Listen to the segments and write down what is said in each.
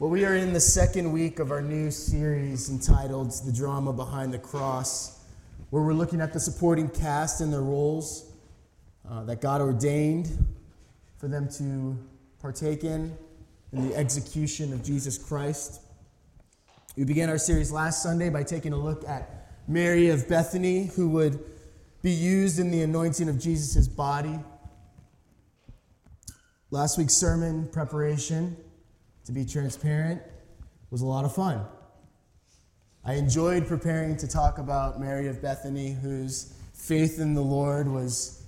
Well, we are in the second week of our new series entitled The Drama Behind the Cross, where we're looking at the supporting cast and their roles uh, that God ordained for them to partake in in the execution of Jesus Christ. We began our series last Sunday by taking a look at Mary of Bethany, who would be used in the anointing of Jesus' body. Last week's sermon preparation to be transparent, was a lot of fun. I enjoyed preparing to talk about Mary of Bethany, whose faith in the Lord was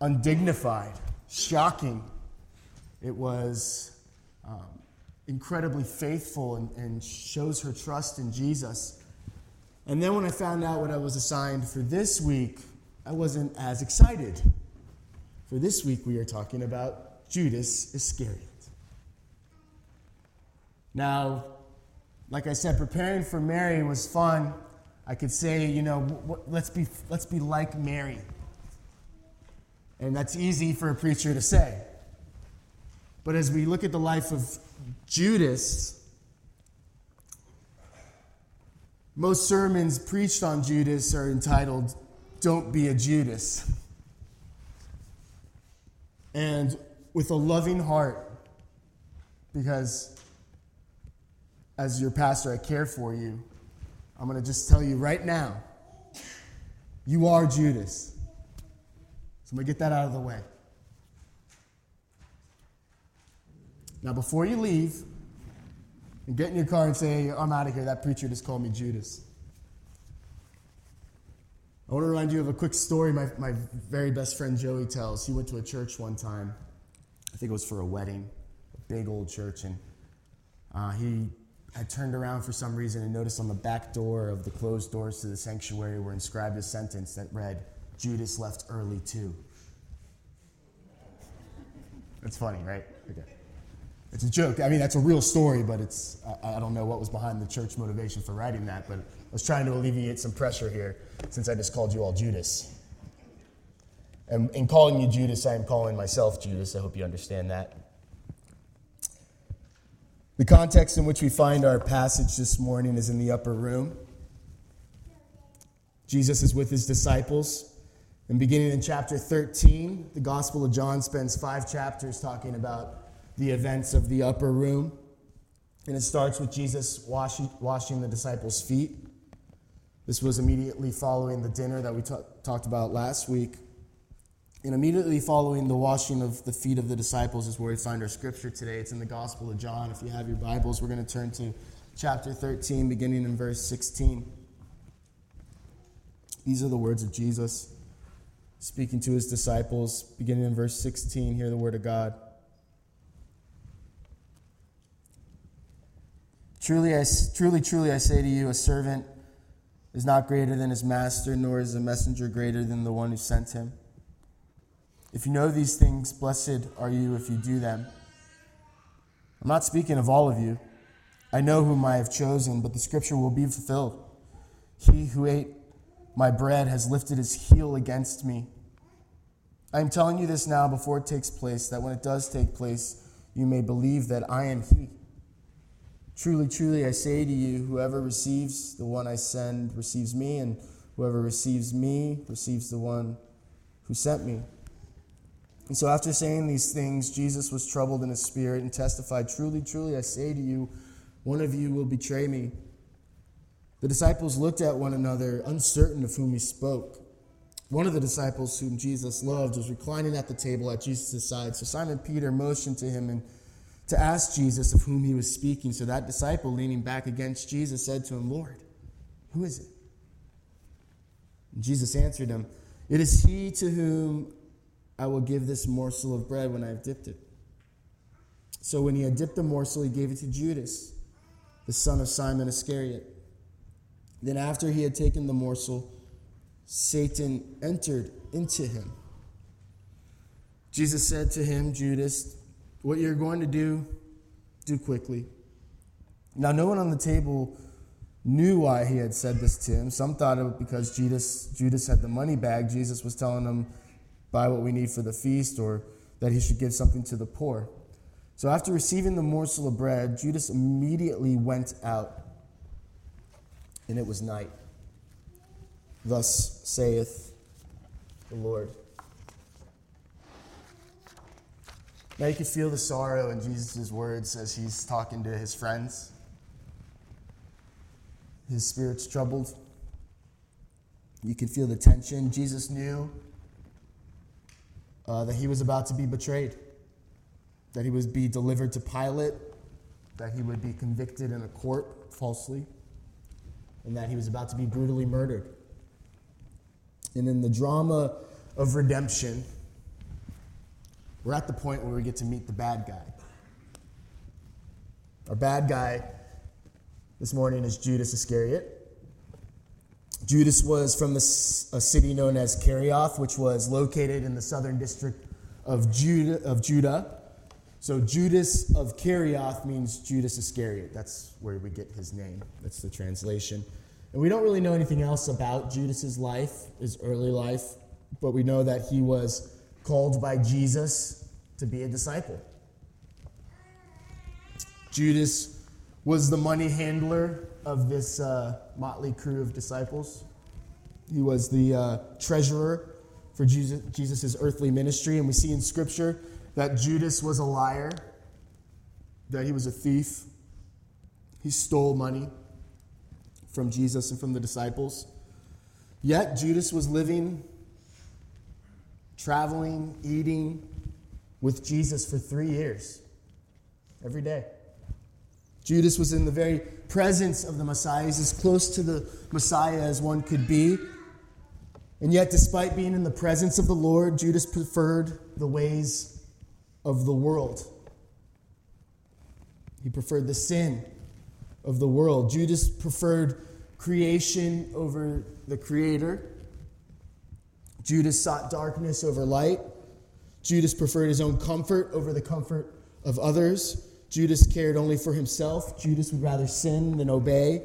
undignified, shocking. It was um, incredibly faithful and, and shows her trust in Jesus. And then when I found out what I was assigned for this week, I wasn't as excited. For this week, we are talking about Judas Iscariot. Now, like I said, preparing for Mary was fun. I could say, you know, let's be, let's be like Mary. And that's easy for a preacher to say. But as we look at the life of Judas, most sermons preached on Judas are entitled, Don't Be a Judas. And with a loving heart, because as your pastor, I care for you. I'm going to just tell you right now you are Judas. So I'm going to get that out of the way. Now, before you leave and get in your car and say, I'm out of here, that preacher just called me Judas. I want to remind you of a quick story my, my very best friend Joey tells. He went to a church one time. I think it was for a wedding, a big old church, and uh, he I turned around for some reason and noticed on the back door of the closed doors to the sanctuary were inscribed a sentence that read, Judas left early too. It's funny, right? Okay. It's a joke. I mean, that's a real story, but it's, I, I, don't know what was behind the church motivation for writing that, but I was trying to alleviate some pressure here since I just called you all Judas. And in calling you Judas, I am calling myself Judas. I hope you understand that. The context in which we find our passage this morning is in the upper room. Jesus is with his disciples. And beginning in chapter 13, the Gospel of John spends five chapters talking about the events of the upper room. And it starts with Jesus washing, washing the disciples' feet. This was immediately following the dinner that we t- talked about last week. And immediately following the washing of the feet of the disciples is where we find our scripture today. It's in the Gospel of John. If you have your Bibles, we're going to turn to chapter 13, beginning in verse 16. These are the words of Jesus speaking to his disciples, beginning in verse 16. Hear the word of God. Truly, I, truly, truly, I say to you, a servant is not greater than his master, nor is a messenger greater than the one who sent him. If you know these things, blessed are you if you do them. I'm not speaking of all of you. I know whom I have chosen, but the scripture will be fulfilled. He who ate my bread has lifted his heel against me. I am telling you this now before it takes place, that when it does take place, you may believe that I am he. Truly, truly, I say to you, whoever receives the one I send receives me, and whoever receives me receives the one who sent me. And so, after saying these things, Jesus was troubled in his spirit and testified, Truly, truly, I say to you, one of you will betray me. The disciples looked at one another, uncertain of whom he spoke. One of the disciples whom Jesus loved was reclining at the table at Jesus' side. So Simon Peter motioned to him and to ask Jesus of whom he was speaking. So that disciple, leaning back against Jesus, said to him, Lord, who is it? And Jesus answered him, It is he to whom I will give this morsel of bread when I have dipped it. So when he had dipped the morsel, he gave it to Judas, the son of Simon Iscariot. Then, after he had taken the morsel, Satan entered into him. Jesus said to him, Judas, what you're going to do, do quickly. Now, no one on the table knew why he had said this to him. Some thought it was because Judas, Judas had the money bag. Jesus was telling him, buy what we need for the feast or that he should give something to the poor. So after receiving the morsel of bread, Judas immediately went out, and it was night. Thus saith the Lord. Now you can feel the sorrow in Jesus' words as he's talking to his friends. His spirit's troubled. You can feel the tension. Jesus knew uh, that he was about to be betrayed, that he would be delivered to Pilate, that he would be convicted in a court falsely, and that he was about to be brutally murdered. And in the drama of redemption, we're at the point where we get to meet the bad guy. Our bad guy this morning is Judas Iscariot. Judas was from a city known as Kerioth, which was located in the southern district of Judah, of Judah. So Judas of Kerioth means Judas Iscariot. That's where we get his name. That's the translation. And we don't really know anything else about Judas's life, his early life, but we know that he was called by Jesus to be a disciple. Judas was the money handler of this uh, motley crew of disciples. He was the uh, treasurer for Jesus' Jesus's earthly ministry, and we see in Scripture that Judas was a liar, that he was a thief. He stole money from Jesus and from the disciples. Yet Judas was living, traveling, eating with Jesus for three years, every day. Judas was in the very presence of the Messiah. He's as close to the Messiah as one could be. And yet, despite being in the presence of the Lord, Judas preferred the ways of the world. He preferred the sin of the world. Judas preferred creation over the Creator. Judas sought darkness over light. Judas preferred his own comfort over the comfort of others. Judas cared only for himself. Judas would rather sin than obey.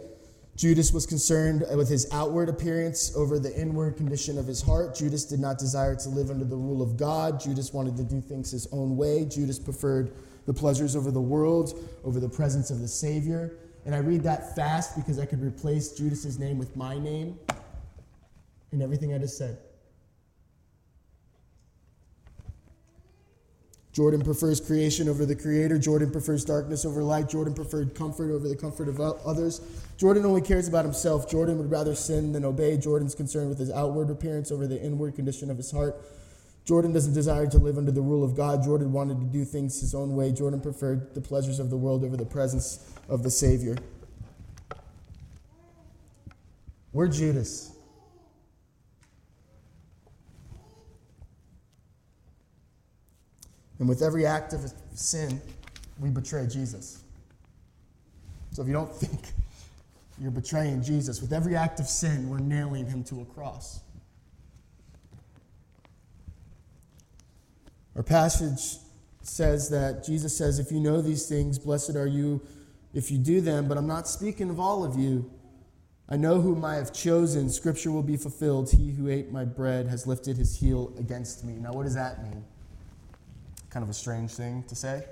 Judas was concerned with his outward appearance over the inward condition of his heart. Judas did not desire to live under the rule of God. Judas wanted to do things his own way. Judas preferred the pleasures over the world, over the presence of the Savior. And I read that fast because I could replace Judas's name with my name in everything I just said. Jordan prefers creation over the creator. Jordan prefers darkness over light. Jordan preferred comfort over the comfort of others. Jordan only cares about himself. Jordan would rather sin than obey. Jordan's concerned with his outward appearance over the inward condition of his heart. Jordan doesn't desire to live under the rule of God. Jordan wanted to do things his own way. Jordan preferred the pleasures of the world over the presence of the Savior. We're Judas. And with every act of sin, we betray Jesus. So if you don't think you're betraying Jesus, with every act of sin, we're nailing him to a cross. Our passage says that Jesus says, If you know these things, blessed are you if you do them, but I'm not speaking of all of you. I know whom I have chosen. Scripture will be fulfilled. He who ate my bread has lifted his heel against me. Now, what does that mean? Kind of a strange thing to say.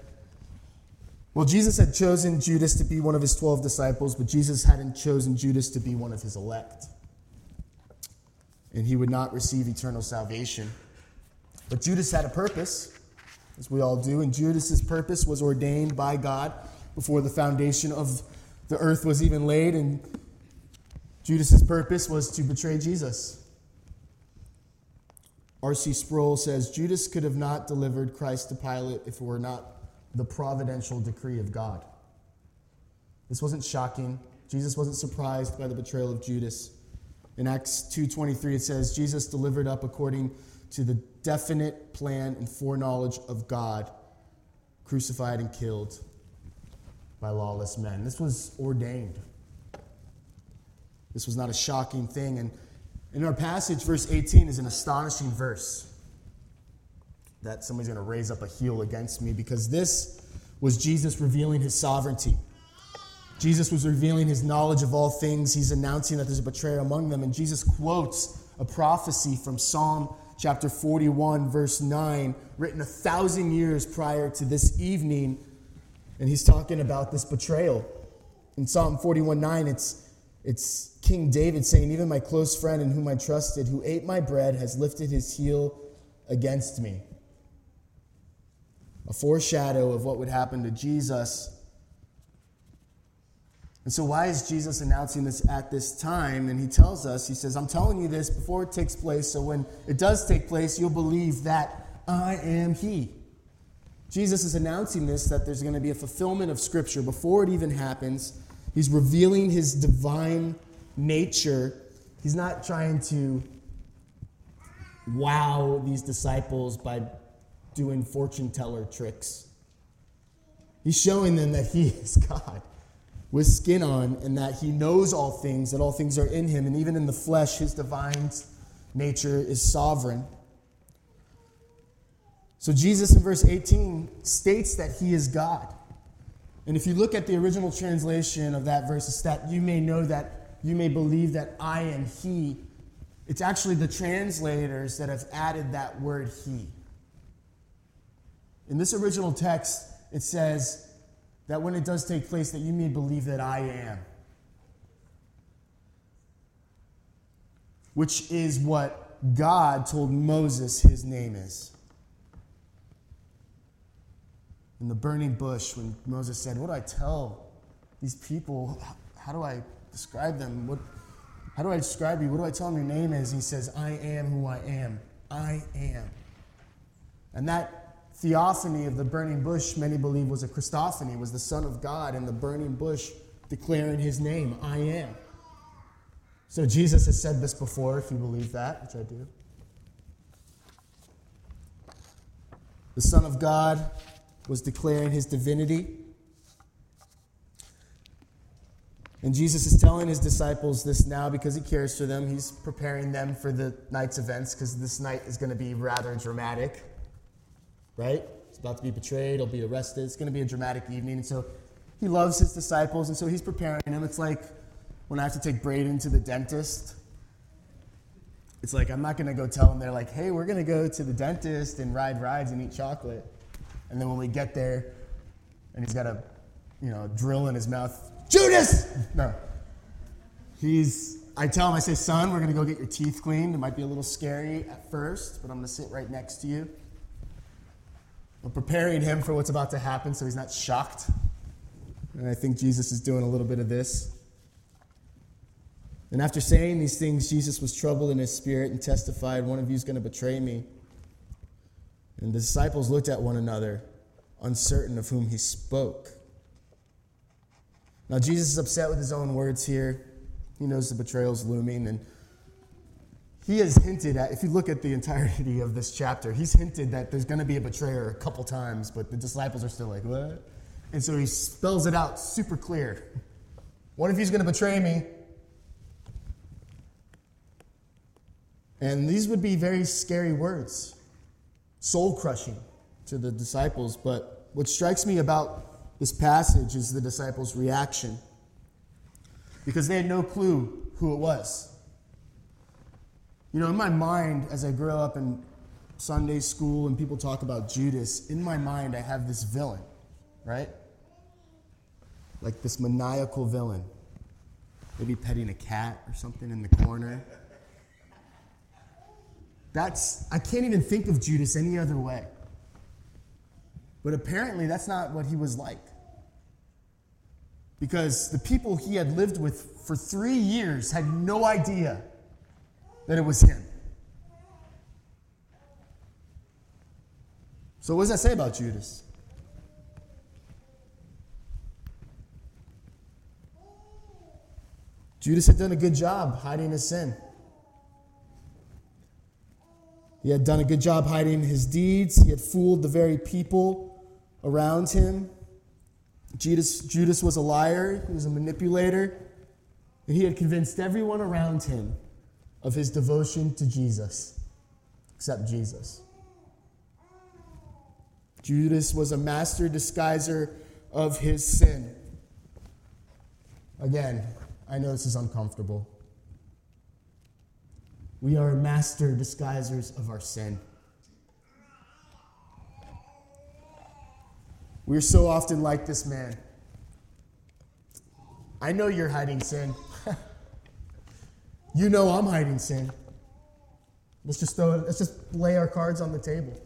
Well, Jesus had chosen Judas to be one of his 12 disciples, but Jesus hadn't chosen Judas to be one of his elect. And he would not receive eternal salvation. But Judas had a purpose, as we all do, and Judas's purpose was ordained by God before the foundation of the earth was even laid, and Judas's purpose was to betray Jesus. R.C. Sproul says Judas could have not delivered Christ to Pilate if it were not the providential decree of God. This wasn't shocking. Jesus wasn't surprised by the betrayal of Judas. In Acts 2:23 it says Jesus delivered up according to the definite plan and foreknowledge of God, crucified and killed by lawless men. This was ordained. This was not a shocking thing and in our passage, verse 18 is an astonishing verse that somebody's going to raise up a heel against me because this was Jesus revealing his sovereignty. Jesus was revealing his knowledge of all things. He's announcing that there's a betrayer among them. And Jesus quotes a prophecy from Psalm chapter 41, verse 9, written a thousand years prior to this evening And he's talking about this betrayal. In Psalm 41 9, it's, it's King David saying, Even my close friend in whom I trusted, who ate my bread, has lifted his heel against me. A foreshadow of what would happen to Jesus. And so, why is Jesus announcing this at this time? And he tells us, He says, I'm telling you this before it takes place, so when it does take place, you'll believe that I am He. Jesus is announcing this that there's going to be a fulfillment of Scripture before it even happens. He's revealing His divine nature. He's not trying to wow these disciples by doing fortune teller tricks. He's showing them that He is God with skin on and that He knows all things, that all things are in Him, and even in the flesh, His divine nature is sovereign. So Jesus in verse 18 states that He is God. And if you look at the original translation of that verse, it's that you may know that, you may believe that I am He. It's actually the translators that have added that word He. In this original text, it says that when it does take place, that you may believe that I am. Which is what God told Moses his name is. In the burning bush, when Moses said, What do I tell these people? How do I describe them? What, how do I describe you? What do I tell them your name is? He says, I am who I am. I am. And that theophany of the burning bush, many believe, was a Christophany, was the Son of God in the burning bush declaring his name, I am. So Jesus has said this before, if you believe that, which I do. The Son of God was declaring his divinity. And Jesus is telling his disciples this now because he cares for them. He's preparing them for the night's events because this night is going to be rather dramatic right? He's about to be betrayed, he'll be arrested. It's going to be a dramatic evening. And so he loves his disciples, and so he's preparing them. It's like when I have to take Braden to the dentist. It's like I'm not going to go tell them they're like, hey, we're going to go to the dentist and ride rides and eat chocolate. And then when we get there, and he's got a, you know, drill in his mouth, Judas! No. He's, I tell him, I say, son, we're going to go get your teeth cleaned. It might be a little scary at first, but I'm going to sit right next to you. I'm preparing him for what's about to happen so he's not shocked. And I think Jesus is doing a little bit of this. And after saying these things, Jesus was troubled in his spirit and testified, One of you is going to betray me. And the disciples looked at one another, uncertain of whom he spoke. Now, Jesus is upset with his own words here. He knows the betrayal is looming, and he has hinted at, if you look at the entirety of this chapter, he's hinted that there's going to be a betrayer a couple times, but the disciples are still like, what? And so he spells it out super clear. What if he's going to betray me. And these would be very scary words, soul crushing to the disciples. But what strikes me about this passage is the disciples' reaction because they had no clue who it was. You know, in my mind, as I grow up in Sunday school and people talk about Judas, in my mind, I have this villain, right? Like this maniacal villain. Maybe petting a cat or something in the corner. That's, I can't even think of Judas any other way. But apparently, that's not what he was like. Because the people he had lived with for three years had no idea that it was him. So, what does that say about Judas? Judas had done a good job hiding his sin. He had done a good job hiding his deeds. He had fooled the very people around him. Judas, Judas was a liar, he was a manipulator, and he had convinced everyone around him of his devotion to Jesus, except Jesus. Judas was a master disguiser of his sin. Again, I know this is uncomfortable. We are master disguisers of our sin. We're so often like this man. I know you're hiding sin. you know I'm hiding sin. Let's just throw let's just lay our cards on the table.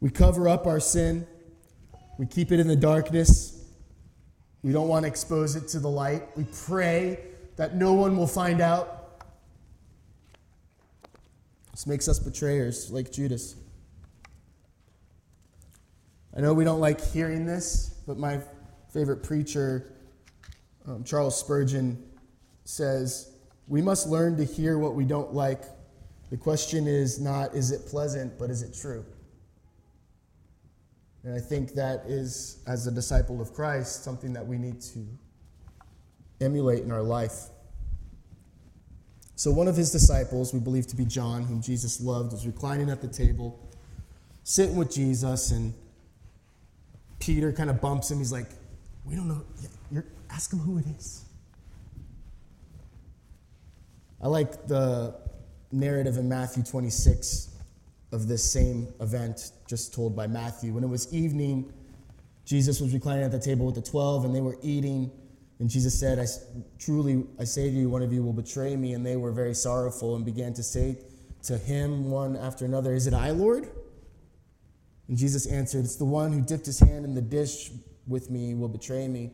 We cover up our sin. We keep it in the darkness. We don't want to expose it to the light. We pray that no one will find out. This makes us betrayers like Judas. I know we don't like hearing this, but my favorite preacher, um, Charles Spurgeon, says, We must learn to hear what we don't like. The question is not, is it pleasant, but is it true? And I think that is, as a disciple of Christ, something that we need to emulate in our life. So, one of his disciples, we believe to be John, whom Jesus loved, was reclining at the table, sitting with Jesus, and Peter kind of bumps him. He's like, We don't know. You're, ask him who it is. I like the narrative in Matthew 26 of this same event just told by Matthew. When it was evening, Jesus was reclining at the table with the 12 and they were eating. And Jesus said, I, Truly, I say to you, one of you will betray me. And they were very sorrowful and began to say to him one after another, Is it I, Lord? And Jesus answered, It's the one who dipped his hand in the dish with me will betray me.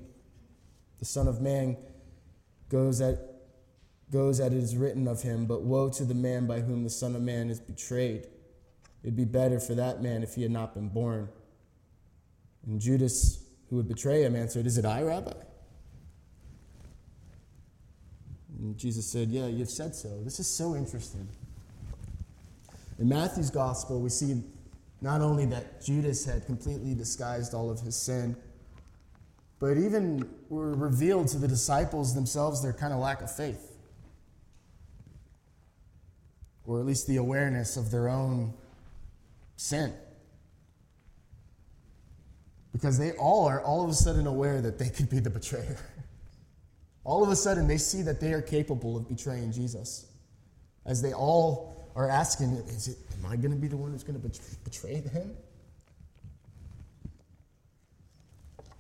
The Son of Man goes at goes as it is written of him, but woe to the man by whom the Son of Man is betrayed. It'd be better for that man if he had not been born. And Judas, who would betray him, answered, Is it I, Rabbi? And Jesus said, Yeah, you've said so. This is so interesting. In Matthew's gospel, we see not only that Judas had completely disguised all of his sin, but even were revealed to the disciples themselves their kind of lack of faith, or at least the awareness of their own sin. Because they all are all of a sudden aware that they could be the betrayer. all of a sudden, they see that they are capable of betraying Jesus. As they all are asking, is it, am I going to be the one who's going to betray him?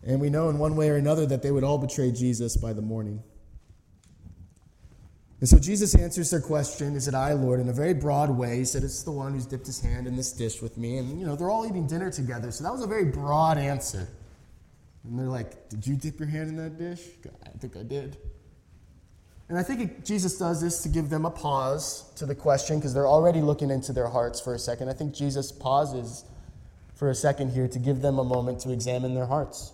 And we know in one way or another that they would all betray Jesus by the morning. And so Jesus answers their question, Is it I, Lord? in a very broad way. He said, It's the one who's dipped his hand in this dish with me. And, you know, they're all eating dinner together. So that was a very broad answer. And they're like, Did you dip your hand in that dish? I think I did. And I think it, Jesus does this to give them a pause to the question because they're already looking into their hearts for a second. I think Jesus pauses for a second here to give them a moment to examine their hearts.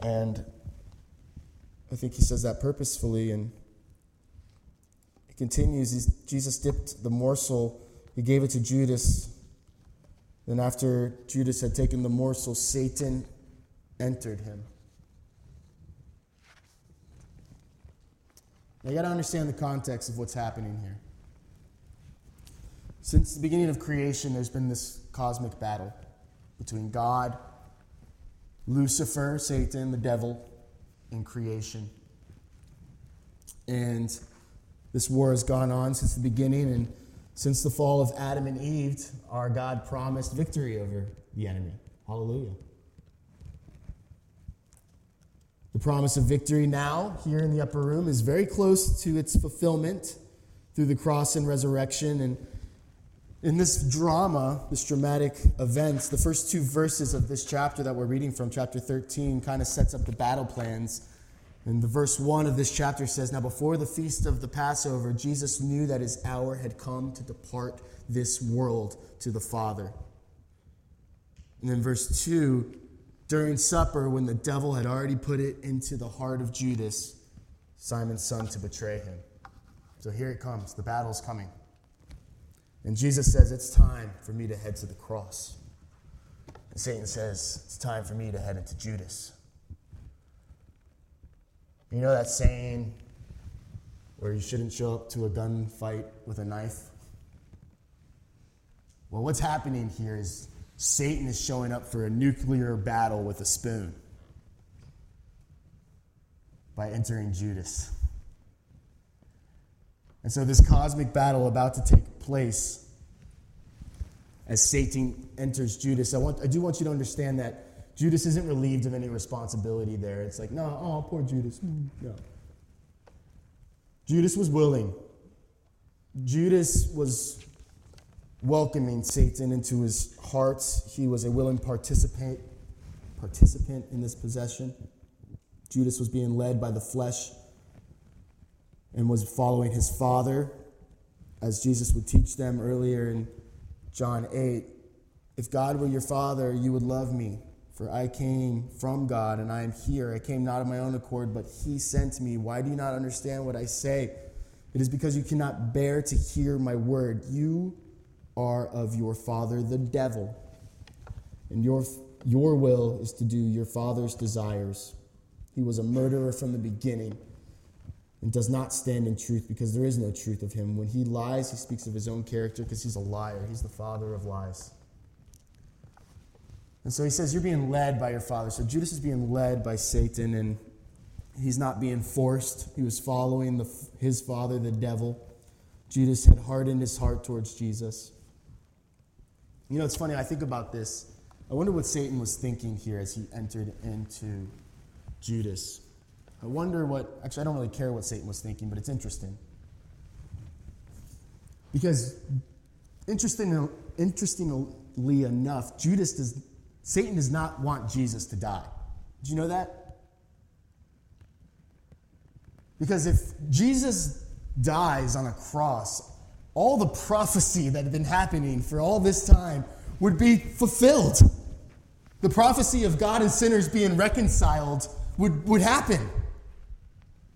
And I think he says that purposefully. And he continues Jesus dipped the morsel, he gave it to Judas. Then, after Judas had taken the morsel, Satan entered him. Now, you got to understand the context of what's happening here. Since the beginning of creation, there's been this cosmic battle between God, Lucifer, Satan, the devil, in creation. And this war has gone on since the beginning, and since the fall of Adam and Eve, our God promised victory over the enemy. Hallelujah. The promise of victory now, here in the upper room, is very close to its fulfillment through the cross and resurrection. And in this drama, this dramatic events, the first two verses of this chapter that we're reading from, chapter 13, kind of sets up the battle plans. And the verse 1 of this chapter says, Now before the feast of the Passover, Jesus knew that his hour had come to depart this world to the Father. And then verse 2, during supper, when the devil had already put it into the heart of Judas, Simon's son, to betray him. So here it comes. The battle's coming. And Jesus says, It's time for me to head to the cross. And Satan says, It's time for me to head into Judas. You know that saying where you shouldn't show up to a gunfight with a knife? Well, what's happening here is Satan is showing up for a nuclear battle with a spoon by entering Judas. And so, this cosmic battle about to take place as Satan enters Judas. I, want, I do want you to understand that Judas isn't relieved of any responsibility there. It's like, no, oh, poor Judas. Mm, no. Judas was willing. Judas was welcoming Satan into his heart. He was a willing participant, participant in this possession. Judas was being led by the flesh and was following his father, as Jesus would teach them earlier in John 8. If God were your father, you would love me, for I came from God and I am here. I came not of my own accord, but he sent me. Why do you not understand what I say? It is because you cannot bear to hear my word. You are of your father, the devil, and your, your will is to do your father's desires. He was a murderer from the beginning and does not stand in truth because there is no truth of him. When he lies, he speaks of his own character because he's a liar. He's the father of lies. And so he says, You're being led by your father. So Judas is being led by Satan, and he's not being forced. He was following the, his father, the devil. Judas had hardened his heart towards Jesus. You know, it's funny, I think about this. I wonder what Satan was thinking here as he entered into Judas. I wonder what, actually, I don't really care what Satan was thinking, but it's interesting. Because, interesting, interestingly enough, Judas does, Satan does not want Jesus to die. Do you know that? Because if Jesus dies on a cross, all the prophecy that had been happening for all this time would be fulfilled. The prophecy of God and sinners being reconciled would, would happen.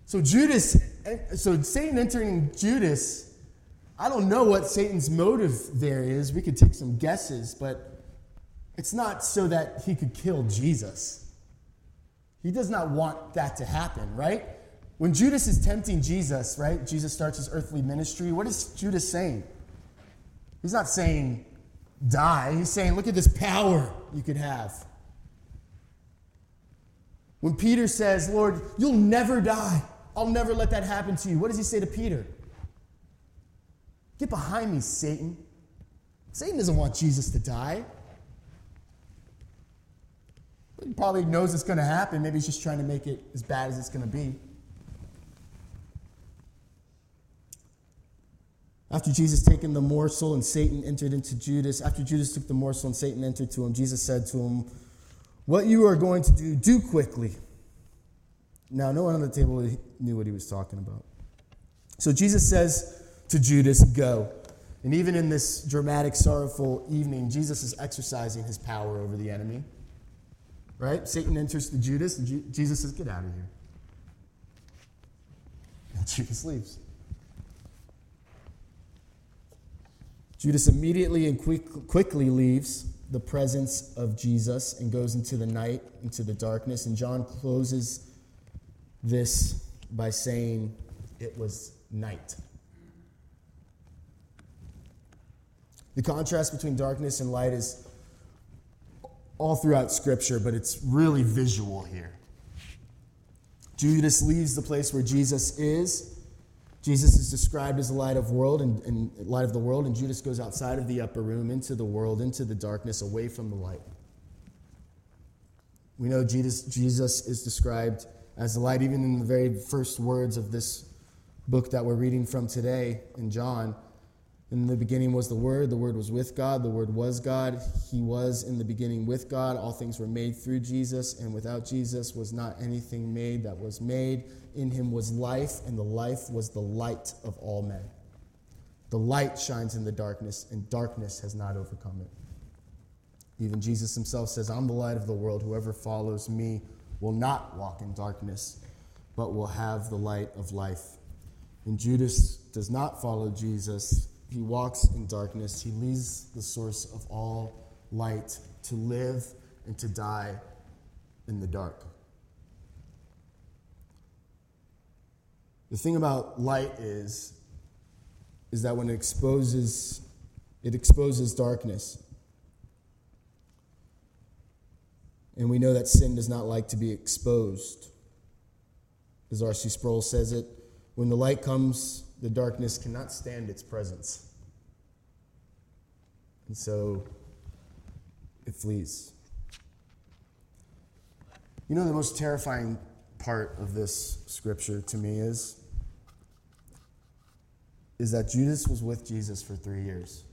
So Judas, so Satan entering Judas, I don't know what Satan's motive there is. We could take some guesses, but it's not so that he could kill Jesus. He does not want that to happen, right? When Judas is tempting Jesus, right? Jesus starts his earthly ministry. What is Judas saying? He's not saying die. He's saying, look at this power you could have. When Peter says, Lord, you'll never die, I'll never let that happen to you, what does he say to Peter? Get behind me, Satan. Satan doesn't want Jesus to die. He probably knows it's going to happen. Maybe he's just trying to make it as bad as it's going to be. After Jesus taken the morsel and Satan entered into Judas, after Judas took the morsel and Satan entered to him, Jesus said to him, what you are going to do, do quickly. Now, no one on the table knew what he was talking about. So Jesus says to Judas, Go. And even in this dramatic, sorrowful evening, Jesus is exercising his power over the enemy. Right? Satan enters to Judas, and Jesus says, Get out of here. And Judas leaves. Judas immediately and quick, quickly leaves the presence of Jesus and goes into the night, into the darkness. And John closes this by saying it was night. The contrast between darkness and light is all throughout Scripture, but it's really visual here. Judas leaves the place where Jesus is Jesus is described as the light of world and, and, light of the world, and Judas goes outside of the upper room into the world, into the darkness, away from the light. We know Jesus, Jesus is described as the light, even in the very first words of this book that we're reading from today in John. In the beginning was the Word, the Word was with God, the Word was God. He was in the beginning with God. All things were made through Jesus, and without Jesus was not anything made that was made. In him was life, and the life was the light of all men. The light shines in the darkness, and darkness has not overcome it. Even Jesus himself says, I'm the light of the world. Whoever follows me will not walk in darkness, but will have the light of life. And Judas does not follow Jesus he walks in darkness. He leaves the source of all light to live and to die in the dark. The thing about light is, is that when it exposes, it exposes darkness. And we know that sin does not like to be exposed. As R.C. Sproul says it, when the light comes, the darkness cannot stand its presence. And so it flees. You know, the most terrifying part of this scripture to me is, is that Judas was with Jesus for three years.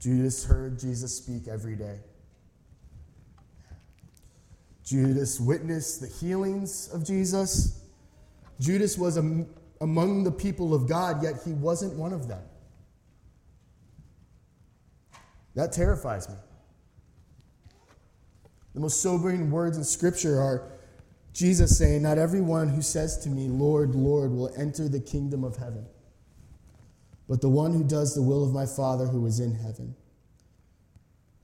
Judas heard Jesus speak every day. Judas witnessed the healings of Jesus. Judas was among the people of God, yet he wasn't one of them. That terrifies me. The most sobering words in Scripture are Jesus saying, Not everyone who says to me, Lord, Lord, will enter the kingdom of heaven, but the one who does the will of my Father who is in heaven.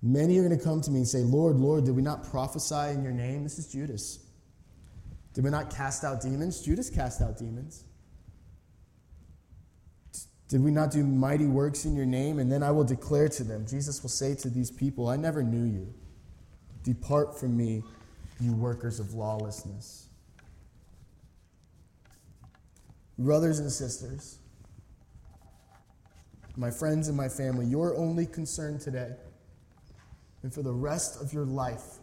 Many are going to come to me and say, Lord, Lord, did we not prophesy in your name? This is Judas. Did we not cast out demons? Judas cast out demons. Did we not do mighty works in your name? And then I will declare to them, Jesus will say to these people, I never knew you. Depart from me, you workers of lawlessness. Brothers and sisters, my friends and my family, your only concern today and for the rest of your life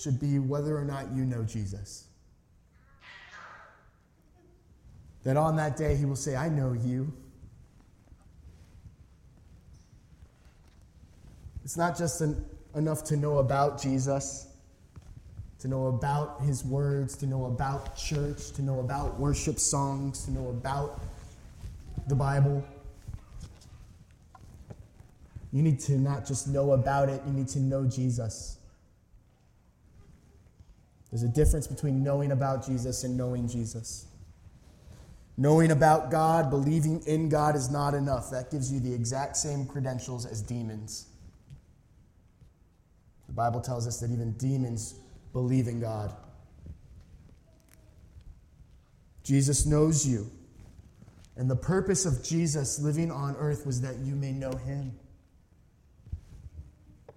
should be whether or not you know Jesus. That on that day he will say, I know you. It's not just an, enough to know about Jesus, to know about his words, to know about church, to know about worship songs, to know about the Bible. You need to not just know about it, you need to know Jesus. There's a difference between knowing about Jesus and knowing Jesus. Knowing about God, believing in God is not enough. That gives you the exact same credentials as demons. The Bible tells us that even demons believe in God. Jesus knows you. And the purpose of Jesus living on earth was that you may know him. I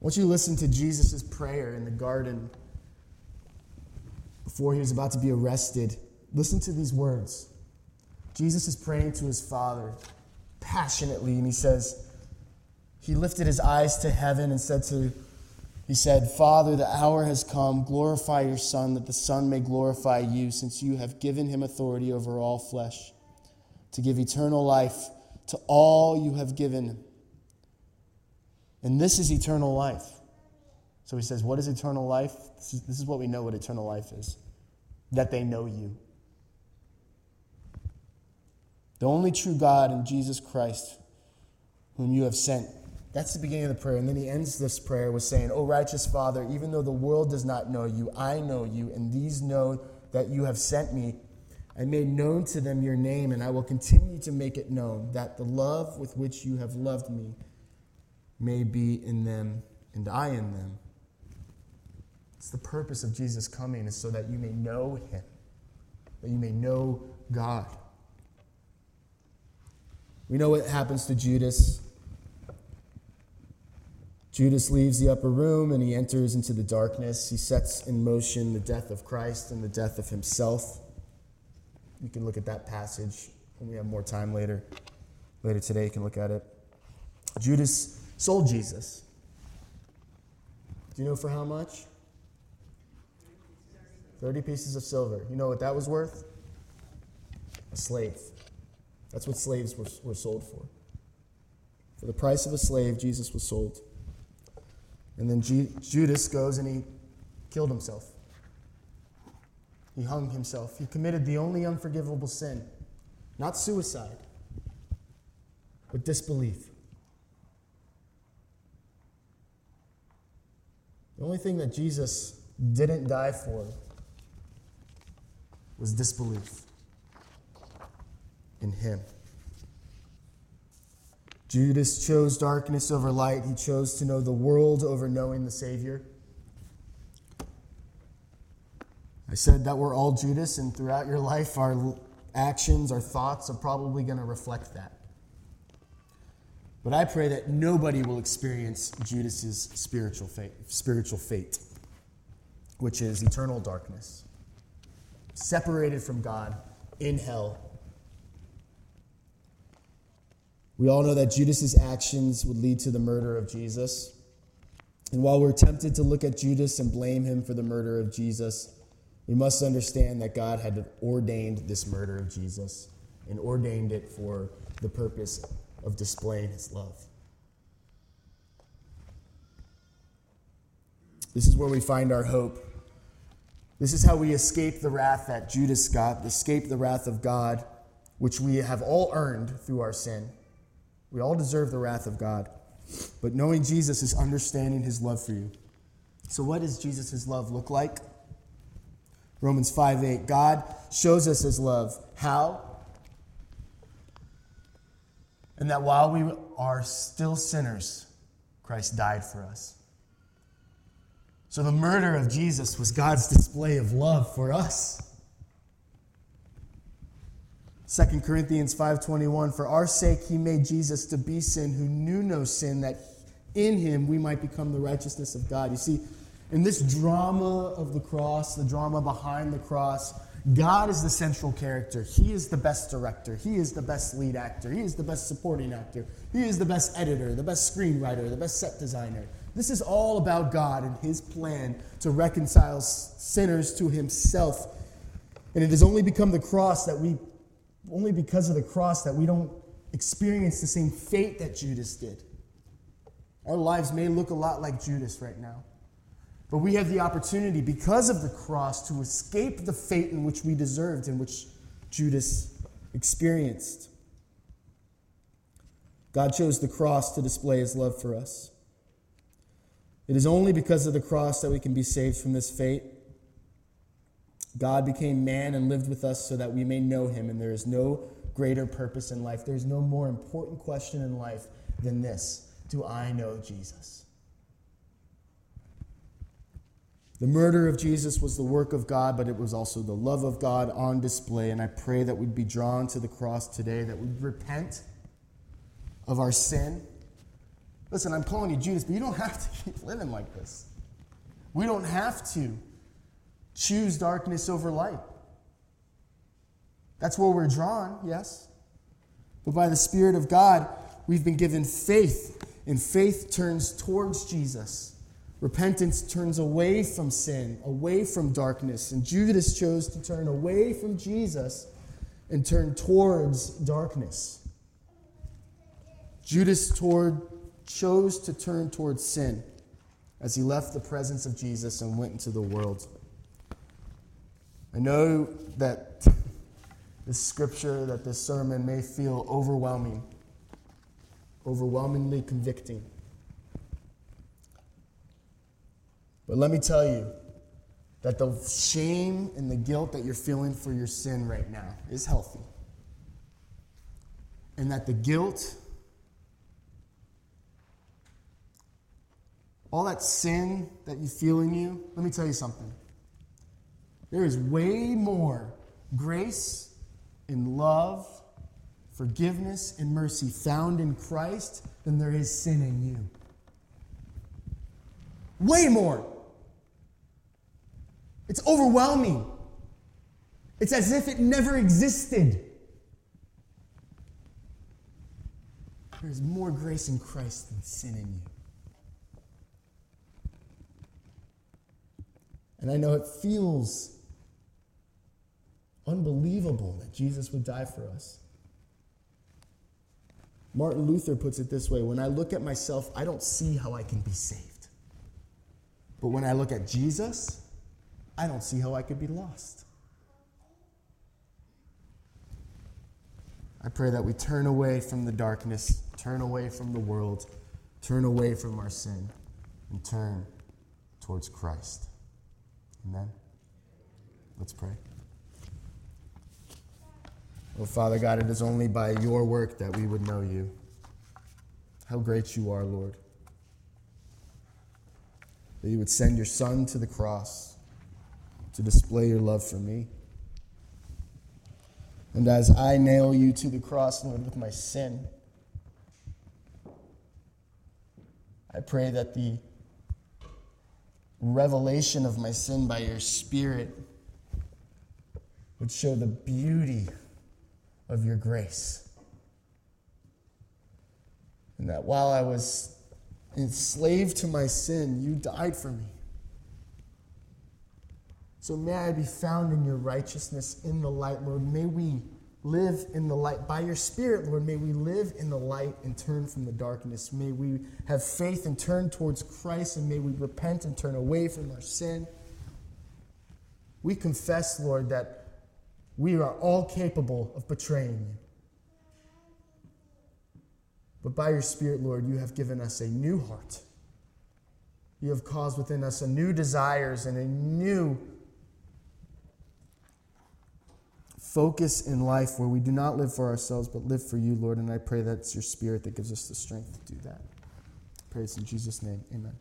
want you to listen to Jesus' prayer in the garden before he was about to be arrested. Listen to these words. Jesus is praying to his Father passionately, and he says, he lifted his eyes to heaven and said to he said, Father, the hour has come. Glorify your Son, that the Son may glorify you, since you have given him authority over all flesh, to give eternal life to all you have given. And this is eternal life. So he says, What is eternal life? This is, this is what we know what eternal life is that they know you. The only true God in Jesus Christ, whom you have sent that's the beginning of the prayer. And then he ends this prayer with saying, O righteous Father, even though the world does not know you, I know you, and these know that you have sent me. I made known to them your name, and I will continue to make it known, that the love with which you have loved me may be in them, and I in them. It's the purpose of Jesus coming, is so that you may know him, that you may know God. We know what happens to Judas. Judas leaves the upper room and he enters into the darkness. He sets in motion the death of Christ and the death of himself. You can look at that passage when we have more time later. Later today, you can look at it. Judas sold Jesus. Do you know for how much? 30 pieces of silver. You know what that was worth? A slave. That's what slaves were, were sold for. For the price of a slave, Jesus was sold. And then G- Judas goes and he killed himself. He hung himself. He committed the only unforgivable sin, not suicide, but disbelief. The only thing that Jesus didn't die for was disbelief in him. Judas chose darkness over light. He chose to know the world over knowing the Savior. I said that we're all Judas, and throughout your life, our actions, our thoughts are probably going to reflect that. But I pray that nobody will experience Judas's spiritual fate, spiritual fate, which is eternal darkness, separated from God in hell We all know that Judas's actions would lead to the murder of Jesus. And while we're tempted to look at Judas and blame him for the murder of Jesus, we must understand that God had ordained this murder of Jesus and ordained it for the purpose of displaying his love. This is where we find our hope. This is how we escape the wrath that Judas got, escape the wrath of God, which we have all earned through our sin. We all deserve the wrath of God. But knowing Jesus is understanding his love for you. So, what does Jesus' love look like? Romans 5 8. God shows us his love. How? And that while we are still sinners, Christ died for us. So the murder of Jesus was God's display of love for us. 2 Corinthians 5:21 For our sake he made Jesus to be sin who knew no sin that in him we might become the righteousness of God. You see, in this drama of the cross, the drama behind the cross, God is the central character. He is the best director. He is the best lead actor. He is the best supporting actor. He is the best editor, the best screenwriter, the best set designer. This is all about God and His plan to reconcile sinners to Himself. And it has only become the cross that we, only because of the cross, that we don't experience the same fate that Judas did. Our lives may look a lot like Judas right now. But we have the opportunity, because of the cross, to escape the fate in which we deserved and which Judas experienced. God chose the cross to display his love for us. It is only because of the cross that we can be saved from this fate. God became man and lived with us so that we may know him, and there is no greater purpose in life. There's no more important question in life than this Do I know Jesus? The murder of Jesus was the work of God, but it was also the love of God on display. And I pray that we'd be drawn to the cross today, that we'd repent of our sin Listen, I'm calling you Judas, but you don't have to keep living like this. We don't have to choose darkness over light. That's where we're drawn, yes. But by the Spirit of God, we've been given faith, and faith turns towards Jesus. Repentance turns away from sin, away from darkness. And Judas chose to turn away from Jesus and turn towards darkness. Judas toward chose to turn towards sin as he left the presence of Jesus and went into the world. I know that this scripture, that this sermon may feel overwhelming, overwhelmingly convicting. But let me tell you that the shame and the guilt that you're feeling for your sin right now is healthy. And that the guilt all that sin that you feel in you, let me tell you something. There is way more grace and love, forgiveness and mercy found in Christ than there is sin in you. Way more. It's overwhelming. It's as if it never existed. There's more grace in Christ than sin in you. And I know it feels unbelievable that Jesus would die for us. Martin Luther puts it this way when I look at myself, I don't see how I can be saved. But when I look at Jesus, I don't see how I could be lost. I pray that we turn away from the darkness, turn away from the world, turn away from our sin, and turn towards Christ. Amen. Let's pray. Oh, Father God, it is only by your work that we would know you. How great you are, Lord. That you would send your Son to the cross to display your love for me. And as I nail you to the cross, Lord, with my sin, I pray that the revelation of my sin by your Spirit would show the beauty of your grace. And that while I was enslaved to my sin, you died for me. So may I be found in your righteousness in the light, Lord. May we live in the light. By your Spirit, Lord, may we live in the light and turn from the darkness. May we have faith and turn towards Christ, and may we repent and turn away from our sin. We confess, Lord, that we are all capable of betraying you. But by your Spirit, Lord, you have given us a new heart. You have caused within us a new desires and a new focus in life where we do not live for ourselves but live for you, Lord. And I pray that's your spirit that gives us the strength to do that. Praise in Jesus' name. Amen.